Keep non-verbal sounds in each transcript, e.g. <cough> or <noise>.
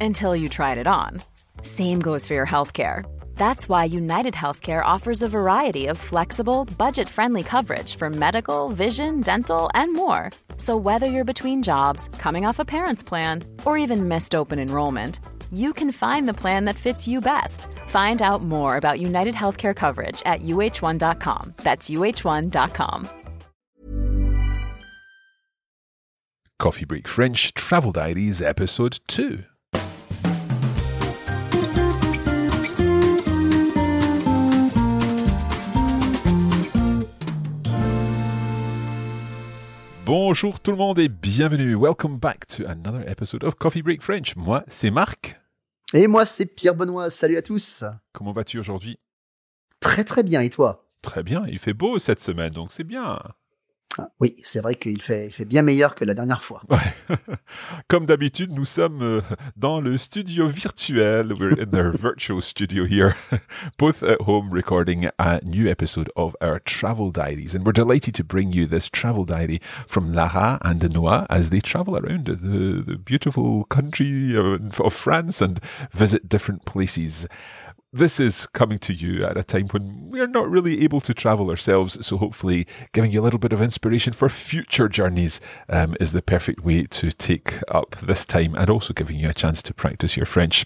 Until you tried it on. Same goes for your healthcare. That's why United Healthcare offers a variety of flexible, budget friendly coverage for medical, vision, dental, and more. So, whether you're between jobs, coming off a parent's plan, or even missed open enrollment, you can find the plan that fits you best. Find out more about United Healthcare coverage at uh1.com. That's uh1.com. Coffee Break French Travel Diaries, Episode 2. Bonjour tout le monde et bienvenue. Welcome back to another episode of Coffee Break French. Moi, c'est Marc. Et moi, c'est Pierre Benoît. Salut à tous. Comment vas-tu aujourd'hui? Très très bien. Et toi? Très bien. Il fait beau cette semaine, donc c'est bien. Oui, c'est vrai qu'il fait, bien meilleur que la dernière fois. <laughs> Comme d'habitude, nous sommes euh, dans le studio virtuel. We're in their virtual studio here, <laughs> both at home recording a new episode of our travel diaries. And we're delighted to bring you this travel diary from Lara and Noah as they travel around the, the beautiful country of France and visit different places this is coming to you at a time when we're not really able to travel ourselves. So, hopefully, giving you a little bit of inspiration for future journeys um, is the perfect way to take up this time and also giving you a chance to practice your French.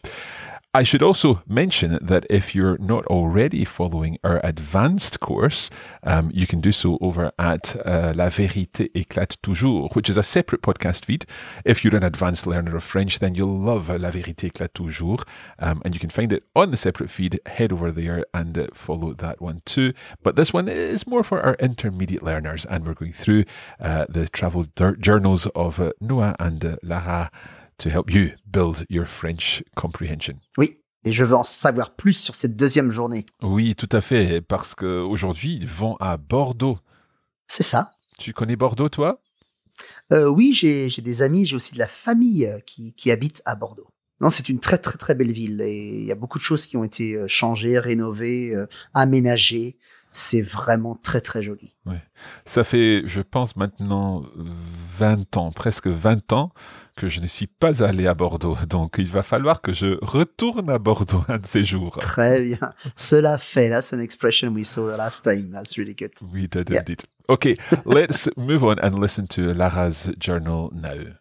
I should also mention that if you're not already following our advanced course, um, you can do so over at uh, La Vérité éclate toujours, which is a separate podcast feed. If you're an advanced learner of French, then you'll love La Vérité éclate toujours, um, and you can find it on the separate feed. Head over there and uh, follow that one too. But this one is more for our intermediate learners, and we're going through uh, the travel journals of uh, Noah and uh, Lara to help you build your French comprehension. Oui. Et je veux en savoir plus sur cette deuxième journée. Oui, tout à fait, parce qu'aujourd'hui, ils vont à Bordeaux. C'est ça. Tu connais Bordeaux, toi? Euh, Oui, j'ai des amis, j'ai aussi de la famille euh, qui, qui habite à Bordeaux. Non, c'est une très très très belle ville et il y a beaucoup de choses qui ont été euh, changées, rénovées, aménagées. C'est vraiment très très joli. Ouais. Ça fait, je pense maintenant 20 ans, presque 20 ans que je ne suis pas allé à Bordeaux. Donc, il va falloir que je retourne à Bordeaux un de ces jours. Très bien. Cela fait. That's an expression we saw the last time. That's really good. We did yeah. indeed. Okay, let's move on and listen to Lara's journal now.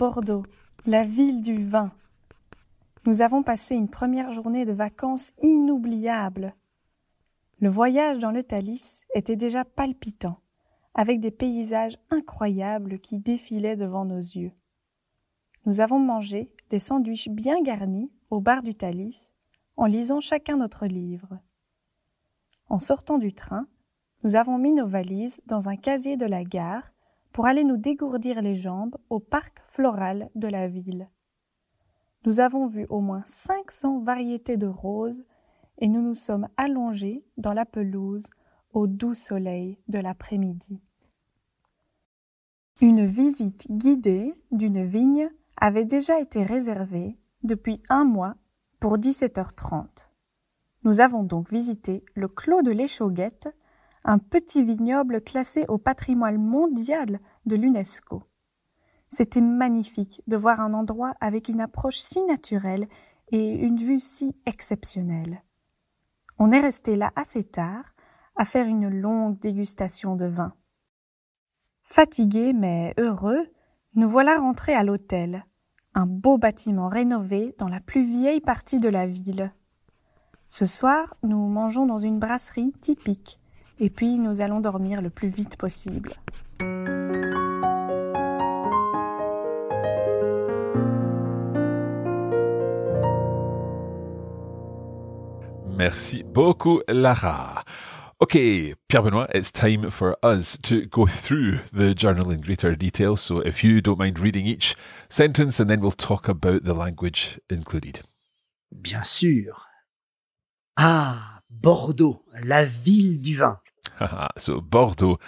Bordeaux, la ville du vin. Nous avons passé une première journée de vacances inoubliable. Le voyage dans le Thalys était déjà palpitant, avec des paysages incroyables qui défilaient devant nos yeux. Nous avons mangé des sandwichs bien garnis au bar du Thalys, en lisant chacun notre livre. En sortant du train, nous avons mis nos valises dans un casier de la gare pour aller nous dégourdir les jambes au parc floral de la ville. Nous avons vu au moins 500 variétés de roses et nous nous sommes allongés dans la pelouse au doux soleil de l'après-midi. Une visite guidée d'une vigne avait déjà été réservée depuis un mois pour 17h30. Nous avons donc visité le clos de l'Échauguette un petit vignoble classé au patrimoine mondial de l'UNESCO. C'était magnifique de voir un endroit avec une approche si naturelle et une vue si exceptionnelle. On est resté là assez tard à faire une longue dégustation de vin. Fatigués mais heureux, nous voilà rentrés à l'hôtel, un beau bâtiment rénové dans la plus vieille partie de la ville. Ce soir, nous mangeons dans une brasserie typique, et puis nous allons dormir le plus vite possible. Merci beaucoup, Lara. Okay, Pierre Benoit, it's time for us to go through the journal in greater detail. So if you don't mind reading each sentence, and then we'll talk about the language included. Bien sûr. Ah, Bordeaux, la ville du vin. <laughs> so Bordeaux,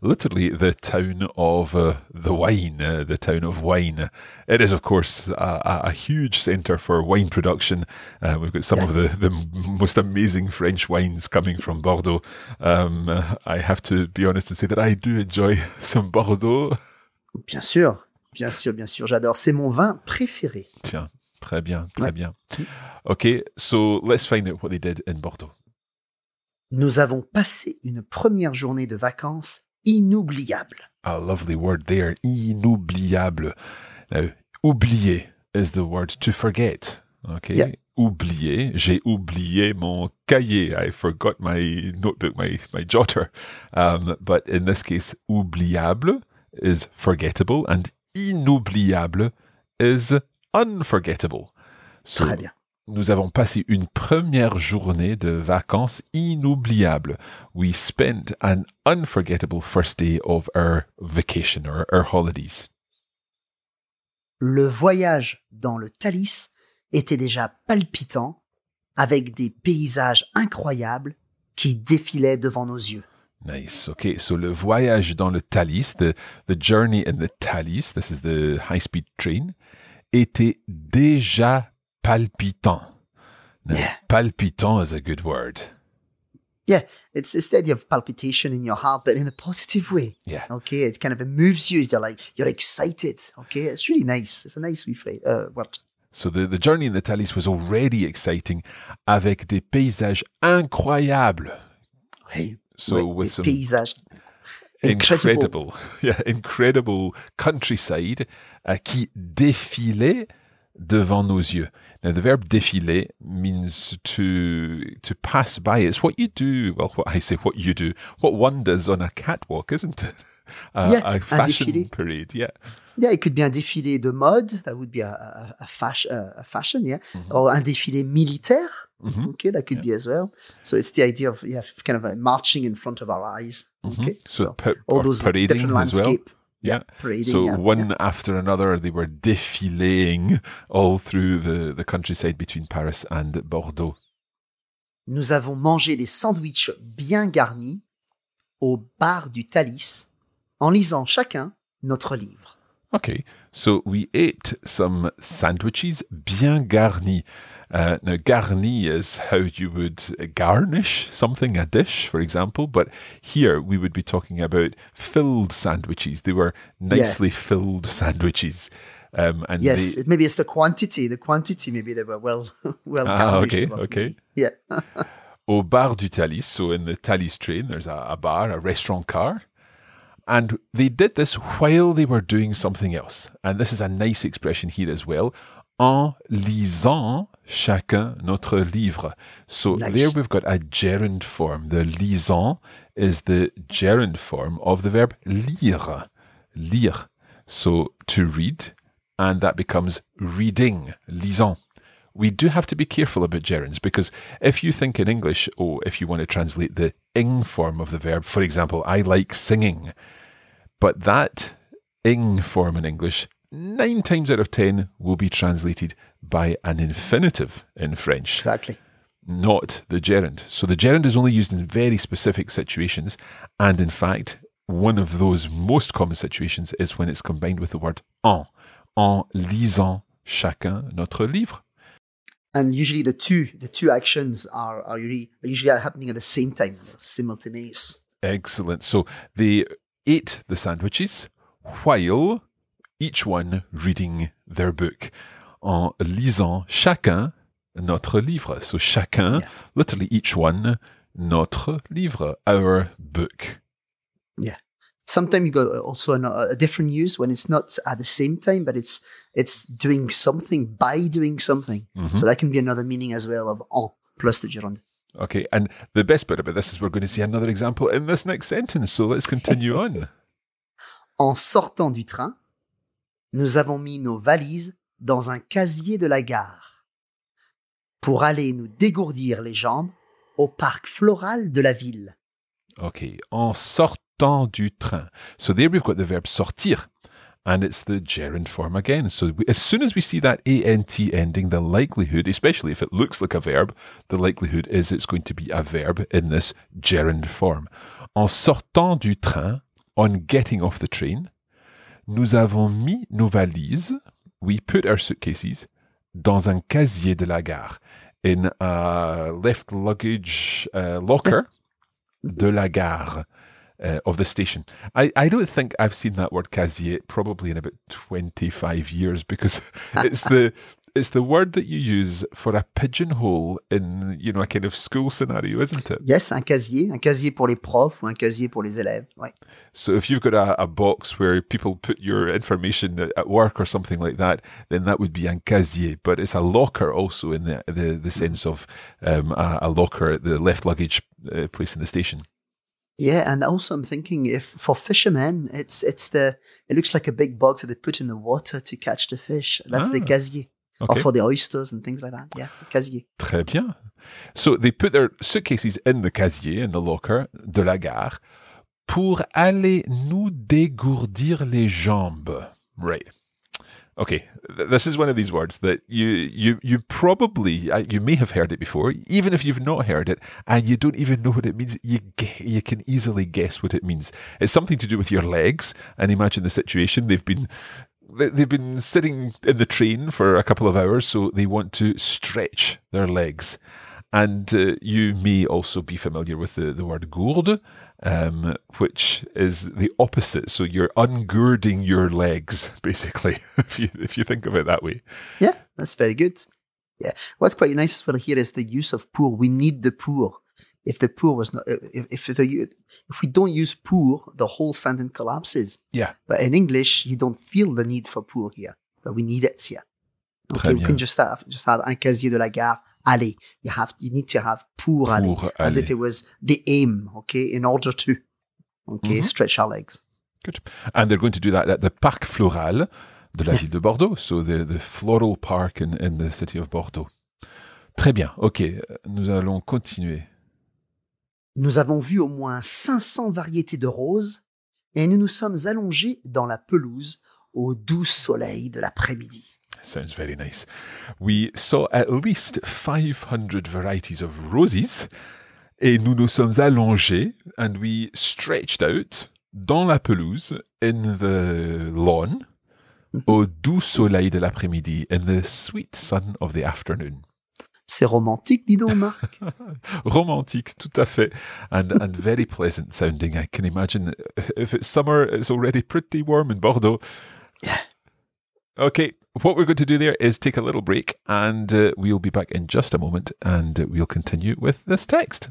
literally the town of uh, the wine, uh, the town of wine. It is, of course, a, a huge centre for wine production. Uh, we've got some of the, the most amazing French wines coming from Bordeaux. Um, I have to be honest and say that I do enjoy <laughs> some Bordeaux. Bien sûr, bien sûr, bien sûr, j'adore. C'est mon vin préféré. Tiens, très bien, très ouais. bien. Okay, so let's find out what they did in Bordeaux. Nous avons passé une première journée de vacances inoubliable. A lovely word there, inoubliable. Now, oublier is the word to forget. Okay? Yeah. Oublier. J'ai oublié mon cahier. I forgot my notebook, my, my jotter. Um, but in this case, oubliable is forgettable and inoubliable is unforgettable. So, Très bien. Nous avons passé une première journée de vacances inoubliable. We spent an unforgettable first day of our vacation or our holidays. Le voyage dans le Thalys était déjà palpitant avec des paysages incroyables qui défilaient devant nos yeux. Nice. Okay, so le voyage dans le Thalys, the, the journey in the Thalys, this is the high-speed train, était déjà palpitant. Now, Yeah. palpitant is a good word. Yeah, it's the idea of palpitation in your heart, but in a positive way. Yeah. Okay, it kind of it moves you. You're like you're excited. Okay, it's really nice. It's a nice wee phrase, uh, word. So the, the journey in the Thalys was already exciting avec des paysages incroyables. Hey, So with des some paysages incredible. incredible, <laughs> yeah, incredible countryside uh, qui défilait devant nos yeux. Now, the verb défiler means to to pass by. It's what you do. Well, what I say, what you do, what one does on a catwalk, isn't it? <laughs> A, Yeah, a fashion parade. Yeah. Yeah, it could be a défilé de mode. That would be a, a, a, fashion, a fashion, yeah. Or a défilé militaire. Mhm. Okay, that could be as well. So it's the idea of yeah, kind of uh marching in front of our eyes. Okay, Mm-hmm. So, pa- all those parading different as well. Yeah. parading. So yeah, one yeah. after another, they were défiléing all through the, the countryside between Paris and Bordeaux. Nous avons mangé des sandwichs bien garnis au bar du Thalys en lisant chacun notre livre. Okay, so we ate some sandwiches bien garnis. Uh, now, garni is how you would garnish something, a dish, for example, but here we would be talking about filled sandwiches. They were nicely filled sandwiches. Um, and Yes, they, maybe it's the quantity. The quantity, maybe they were well, <laughs> well Ah, okay, okay. Yeah, <laughs> au bar du Thalys, so in the Thalys train, there's a, a bar, a restaurant car. And they did this while they were doing something else. And this is a nice expression here as well. En lisant chacun notre livre. So Nice. there we've got a gerund form. The lisant is the gerund form of the verb lire. Lire. So to read, and that becomes reading, lisant we do have to be careful about gerunds because if you think in English, oh, if you want to translate the ing form of the verb, for example, I like singing, but that ing form in English, nine times out of ten, will be translated by an infinitive in French, exactly. not the gerund. So the gerund is only used in very specific situations, and in fact, one of those most common situations is when it's combined with the word en, en lisant chacun notre livre. And usually the two the two actions are are usually usually are happening at the same time, simultaneous. Excellent. So they ate the sandwiches while each one reading their book en lisant chacun notre livre. So chacun, Yeah. literally each one, notre livre, our book. Yeah. Sometimes you got also an, a different use when it's not at the same time, but it's it's doing something by doing something. Mm-hmm. So that can be another meaning as well of en plus the gerund. Okay, and the best bit about this is we're going to see another example in this next sentence. So let's continue <laughs> on. En sortant du train, nous avons mis nos valises dans un casier de la gare pour aller nous dégourdir les jambes au parc floral de la ville. Okay, en sortant du train. So there we've got the verb sortir, and it's the gerund form again. So as soon as we see that ant ending, the likelihood, especially if it looks like a verb, the likelihood is it's going to be a verb in this gerund form. En sortant du train, on getting off the train, nous avons mis nos valises, we put our suitcases, dans un casier de la gare, in a left luggage uh, locker <laughs> de la gare. Uh, of the station. I, I don't think I've seen that word casier probably in about 25 years because <laughs> it's the it's the word that you use for a pigeonhole in you know a kind of school scenario, isn't it? Yes, un casier, un casier pour les profs ou un casier pour les élèves. Ouais. So if you've got a, a box where people put your information at- work or something like that, then that would be un casier. But it's a locker also in the the, the sense of um, a, a locker at the left luggage uh, place in the station. Yeah, and also I'm thinking if for fishermen, it's it's the it looks like a big box that they put in the water to catch the fish. That's the Ah, Oh, casier. Or for the oysters and things like that. Yeah, casier. Très bien. So they put their suitcases in the casier, in the locker de la gare, pour aller nous dégourdir les jambes. Right. Okay, this is one of these words that you you you probably you may have heard it before, even if you've not heard it and you don't even know what it means. You you can easily guess what it means. It's something to do with your legs. And imagine the situation: they've been they've been sitting in the train for a couple of hours, so they want to stretch their legs. And uh, you may also be familiar with the, the word gourde, um, which is the opposite. So you're ungirding your legs, <laughs> basically, if you if you think of it that way. Yeah, that's very good. Yeah, what's quite nice as well here is the use of pour. We need the pour. If the pour was not, if if, the, if we don't use pour, the whole sentence collapses. Yeah. But in English, you don't feel the need for pour here, but we need it here. Okay, we can just have just have un casier de la gare. Aller. You have you need to have pour, aller, Pour as if aller. it was the aim. Okay, in order to okay Mhm. stretch our legs. Good. And they're going to do that at the Parc Floral de la ville de Bordeaux, so the, the floral park in, in the city of Bordeaux. Très bien. OK, nous allons continuer. Nous avons vu au moins 500 variétés de roses et nous nous sommes allongés dans la pelouse au doux soleil de l'après-midi. Sounds very nice. We saw at least 500 varieties of roses et nous nous sommes allongés and we stretched out dans la pelouse in the lawn au doux soleil de l'après-midi in the sweet sun of the afternoon. C'est romantique, dis donc, Marc. <laughs> Romantique, tout à fait, and and very pleasant sounding. I can imagine if it's summer, it's already pretty warm in Bordeaux. Yeah. Okay, what we're going to do there is take a little break, and uh, we'll be back in just a moment, and we'll continue with this text.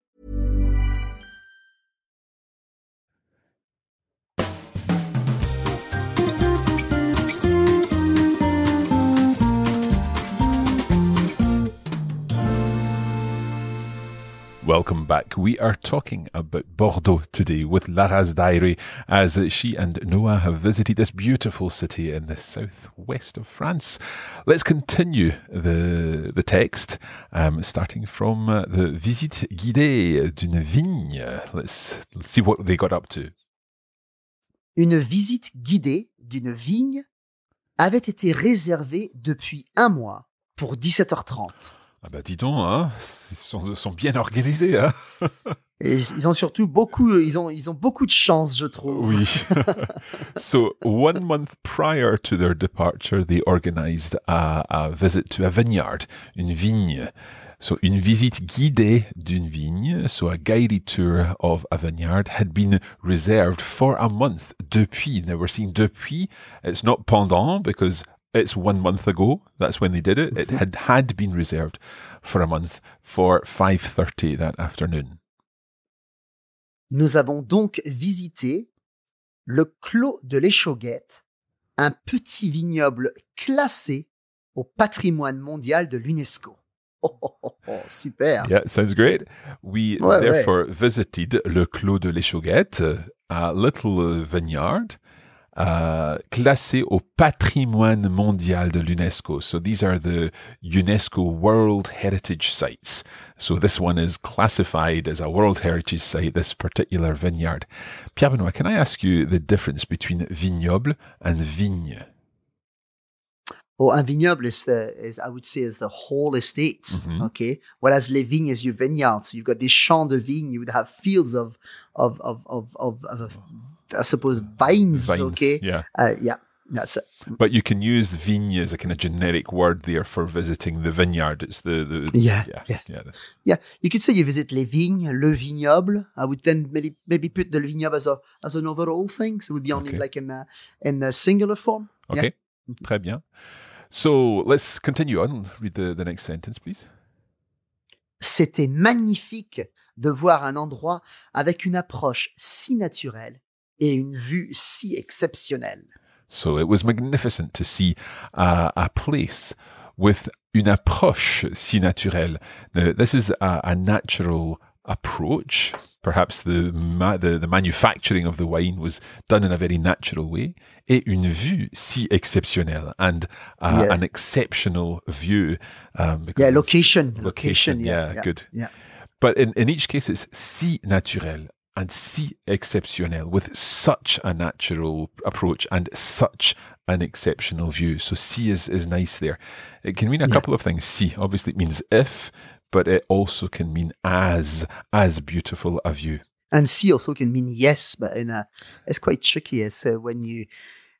Welcome back. We are talking about Bordeaux today with Lara's diary as she and Noah have visited this beautiful city in the southwest of France. Let's continue the, the text, um, starting from uh, the visite guidée d'une vigne. Let's, let's see what they got up to. Une visite guidée d'une vigne avait été réservée depuis un mois pour 17h30. Ah bah dis donc, hein, ils sont, sont bien organisés. Hein <laughs> Et ils ont surtout beaucoup, ils ont, ils ont beaucoup de chance, je trouve. Oui. <laughs> <laughs> so one month prior to their departure, they organized a, a visit to a vineyard, une vigne. So une visite guidée d'une vigne, so a guided tour of a vineyard had been reserved for a month. Depuis, now we're seeing depuis, it's not pendant because it's one month ago. That's when they did it. It had had been reserved for a month for 5.30 that afternoon. Nous avons donc visité le Clos de l'Échauguette, un petit vignoble classé au patrimoine mondial de l'UNESCO. Oh, oh, oh, oh, super. Yeah, sounds great. We Ouais, ouais. therefore visited le Clos de l'Échauguette, a little vineyard uh, classé au patrimoine mondial de l'UNESCO. So these are the UNESCO World Heritage Sites. So this one is classified as a World Heritage Site, this particular vineyard. Pierre Benoit, can I ask you the difference between vignoble and vigne? Well, un vignoble is the, is, I would say, is the whole estate. Mhm. Okay. Whereas les vignes is your vineyard. So you've got des champs de vignes. You would have fields of, of, of, of, of, of I suppose, vines. Vines, Okay? yeah. Uh, yeah. That's it. But you can use vigne as a kind of generic word there for visiting the vineyard. It's the, the Yeah, yeah, yeah. yeah. Yeah, you could say you visit les vignes, le vignoble. I would then maybe maybe put the vignoble as a as an overall thing, so it would be only Okay. like in a in a singular form. Yeah. Okay, très bien. So let's continue on. Read the, the next sentence, please. C'était magnifique de voir un endroit avec une approche si naturelle et une vue si exceptionnelle. So it was magnificent to see uh, a place with une approche si naturelle. Now, this is a, a natural approach. Perhaps the, ma- the the manufacturing of the wine was done in a very natural way. Et une vue si exceptionnelle, and uh, Yeah. an exceptional view. Um, because Yeah, location, location, location. yeah, yeah, good. Yeah. But in, in each case, it's si naturel and si exceptionnel with such a natural approach and such an exceptional view. So si is, is nice there. It can mean a couple of things. Si, obviously, it means if, but it also can mean as, as beautiful a view. And si also can mean yes, but in a it's quite tricky. It's uh, when you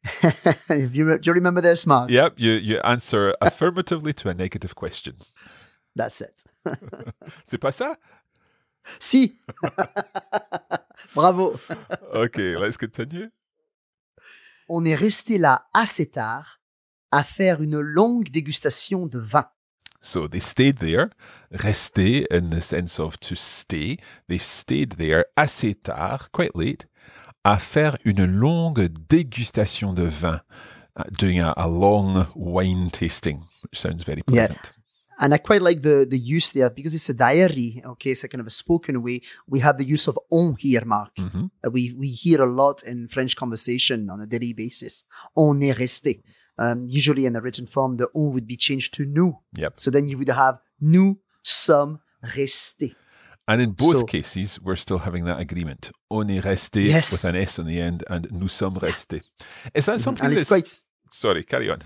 <laughs> do you, do you remember this, Marc? Yep, you, you answer affirmatively to a negative question. That's it. <laughs> C'est pas ça? Si. Bravo. Okay, let's continue. On est resté là assez tard à faire une longue dégustation de vin. So they stayed there, rester in the sense of to stay. They stayed there assez tard, quite late, à faire une longue dégustation de vin, doing a, a long wine tasting, which sounds very Yeah. And I quite like the, the use there because it's a diary. Okay, it's a kind of a spoken way. We have the use of on here, Marc. Mhm. Uh, we, we hear a lot in French conversation on a daily basis. On est resté. Um, usually in a written form, the on would be changed to nous. Yep. So then you would have nous sommes restés. And in both So- cases, we're still having that agreement. On est resté Yes. with an S on the end, and nous sommes restés. Is that something and that's quite sorry? Carry on.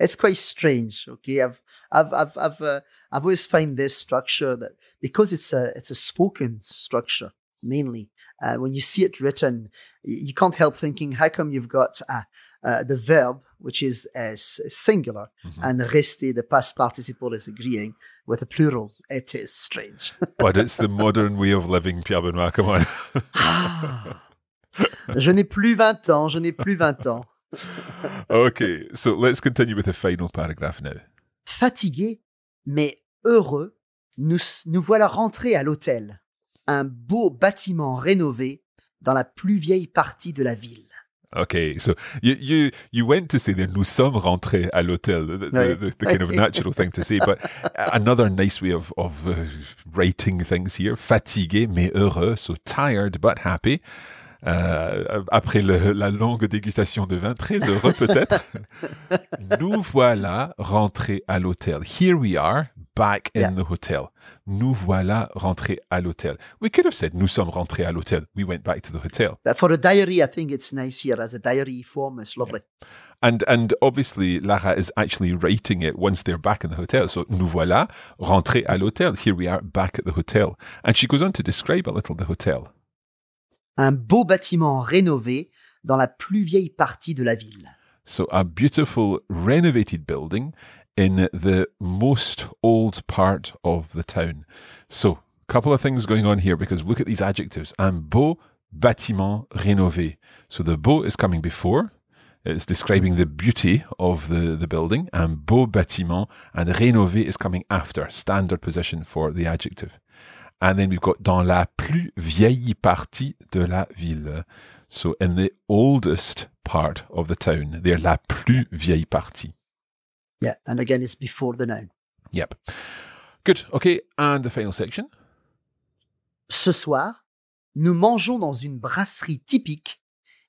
It's quite strange. Okay, I've I've I've I've uh, I've always find this structure that because it's a it's a spoken structure. mainly. Uh, when you see it written, you can't help thinking, how come you've got uh, uh, the verb, which is uh, singular, mm-hmm. and rester, the past participle is agreeing, with a plural? It is strange. <laughs> but it's the modern way of living, Pierre Benoit. Come on. je n'ai plus 20 ans, je n'ai plus 20 ans. Okay, so let's continue with the final paragraph now. Fatigué, mais heureux, nous, nous voilà rentrés à l'hôtel, un beau bâtiment rénové dans la plus vieille partie de la ville. Okay, so you you you went to say there nous sommes rentrés à l'hôtel, the, the, the, kind of natural thing to say, but <laughs> another nice way of of uh, rating things here. Fatigué mais heureux, so tired but happy. Euh, après le, la longue dégustation de vin, très heureux peut-être. <laughs> nous voilà rentrés à l'hôtel. Here we are, back in the hotel. Nous voilà rentrés à l'hôtel. We could have said nous sommes rentrés à l'hôtel. We went back to the hotel. But for a diary, I think it's nice here as a diary form. It's lovely. And and obviously Lara is actually writing it once they're back in the hotel. So nous voilà rentrés à l'hôtel. Here we are back at the hotel. And she goes on to describe a little the hotel. Un beau bâtiment rénové dans la plus vieille partie de la ville. So a beautiful renovated building in the most old part of the town. So, a couple of things going on here because look at these adjectives. Un beau bâtiment rénové. So the beau is coming before. It's describing the beauty of the, the building. Un beau bâtiment. And rénové is coming after. Standard position for the adjective. And then we've got dans la plus vieille partie de la ville. So in the oldest part of the town. They're la plus vieille partie. Yeah, and again, it's before the noun. Yep. Good. Okay, and the final section. Ce soir, nous mangeons dans une brasserie typique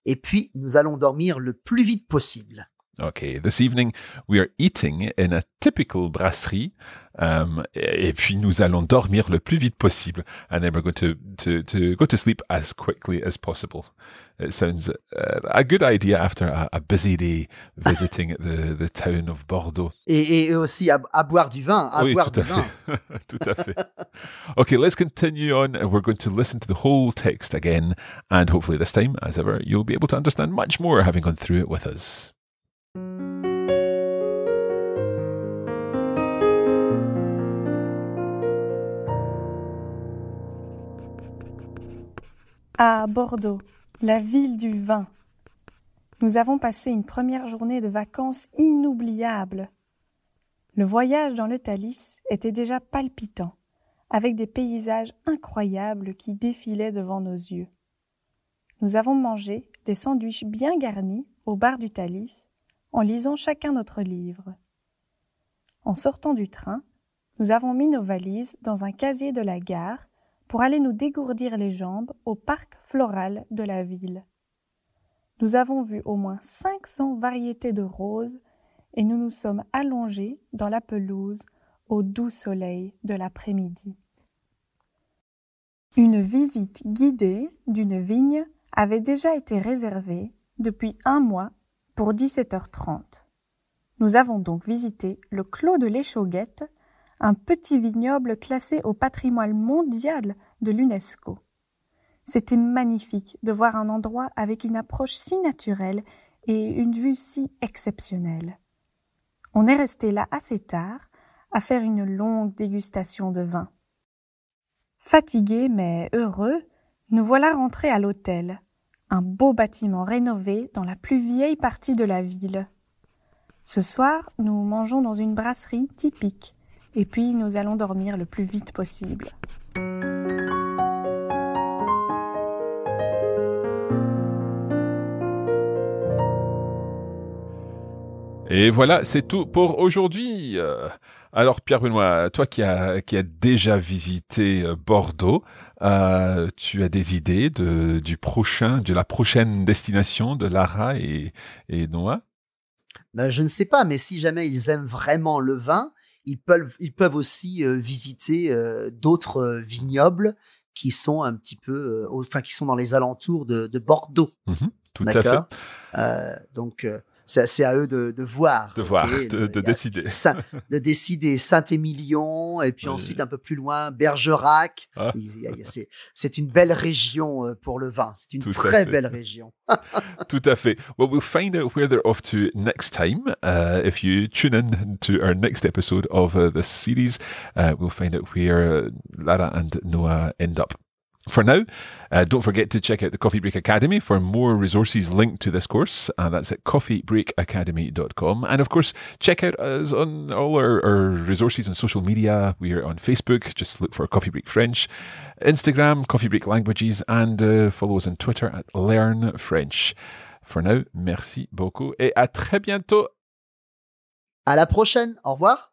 et puis nous allons dormir le plus vite possible. Okay, this evening we are eating in a typical brasserie, um, et puis nous allons dormir le plus vite possible, and then we're going to, to, to go to sleep as quickly as possible. It sounds uh, a good idea after a, a busy day <laughs> visiting the, the town of Bordeaux. Et, et aussi à, à, boire du vin, à oui, boire tout du vin. <laughs> tout à fait. Okay, let's continue on, and we're going to listen to the whole text again, and hopefully this time, as ever, you'll be able to understand much more having gone through it with us. À Bordeaux, la ville du vin. Nous avons passé une première journée de vacances inoubliable. Le voyage dans le Thalys était déjà palpitant, avec des paysages incroyables qui défilaient devant nos yeux. Nous avons mangé des sandwichs bien garnis au bar du Thalys en lisant chacun notre livre. En sortant du train, nous avons mis nos valises dans un casier de la gare pour aller nous dégourdir les jambes au parc floral de la ville. Nous avons vu au moins 500 variétés de roses et nous nous sommes allongés dans la pelouse au doux soleil de l'après-midi. Une visite guidée d'une vigne avait déjà été réservée depuis un mois pour 17h30. Nous avons donc visité le Clos de l'Échauguette, un petit vignoble classé au patrimoine mondial de l'UNESCO. C'était magnifique de voir un endroit avec une approche si naturelle et une vue si exceptionnelle. On est resté là assez tard à faire une longue dégustation de vin. Fatigués mais heureux, nous voilà rentrés à l'hôtel, un beau bâtiment rénové dans la plus vieille partie de la ville. Ce soir, nous mangeons dans une brasserie typique, et puis nous allons dormir le plus vite possible. Et voilà, c'est tout pour aujourd'hui. Euh, alors Pierre Benoît, toi qui as, qui as déjà visité euh, Bordeaux, euh, tu as des idées de, du prochain, de la prochaine destination de Lara et, et Noah? Ben, Je ne sais pas, mais si jamais ils aiment vraiment le vin, ils peuvent, ils peuvent aussi visiter d'autres vignobles qui sont un petit peu, enfin qui sont dans les alentours de, de Bordeaux. Mmh tout à fait. Euh, donc c'est à eux de, de voir. De voir, de- le- décider. Saint- de décider Saint-Émilion, et puis Oui. ensuite un peu plus loin, Bergerac. Ah. C'est- une belle région euh, pour le vin. C'est une Tout très belle région. <laughs> Tout à fait. Well, we'll find out where they're off to next time. Uh, if you tune in to our next episode of uh, this series, uh, we'll find out where uh, Lara and Noah end up. For now, uh, don't forget to check out the Coffee Break Academy for more resources linked to this course. Uh, that's at coffeebreakacademy.com. And of course, check out us on all our, our resources on social media. We're on Facebook, just look for Coffee Break French, Instagram, Coffee Break Languages, and uh, follow us on Twitter at Learn French. For now, merci beaucoup et à très bientôt. À la prochaine. Au revoir.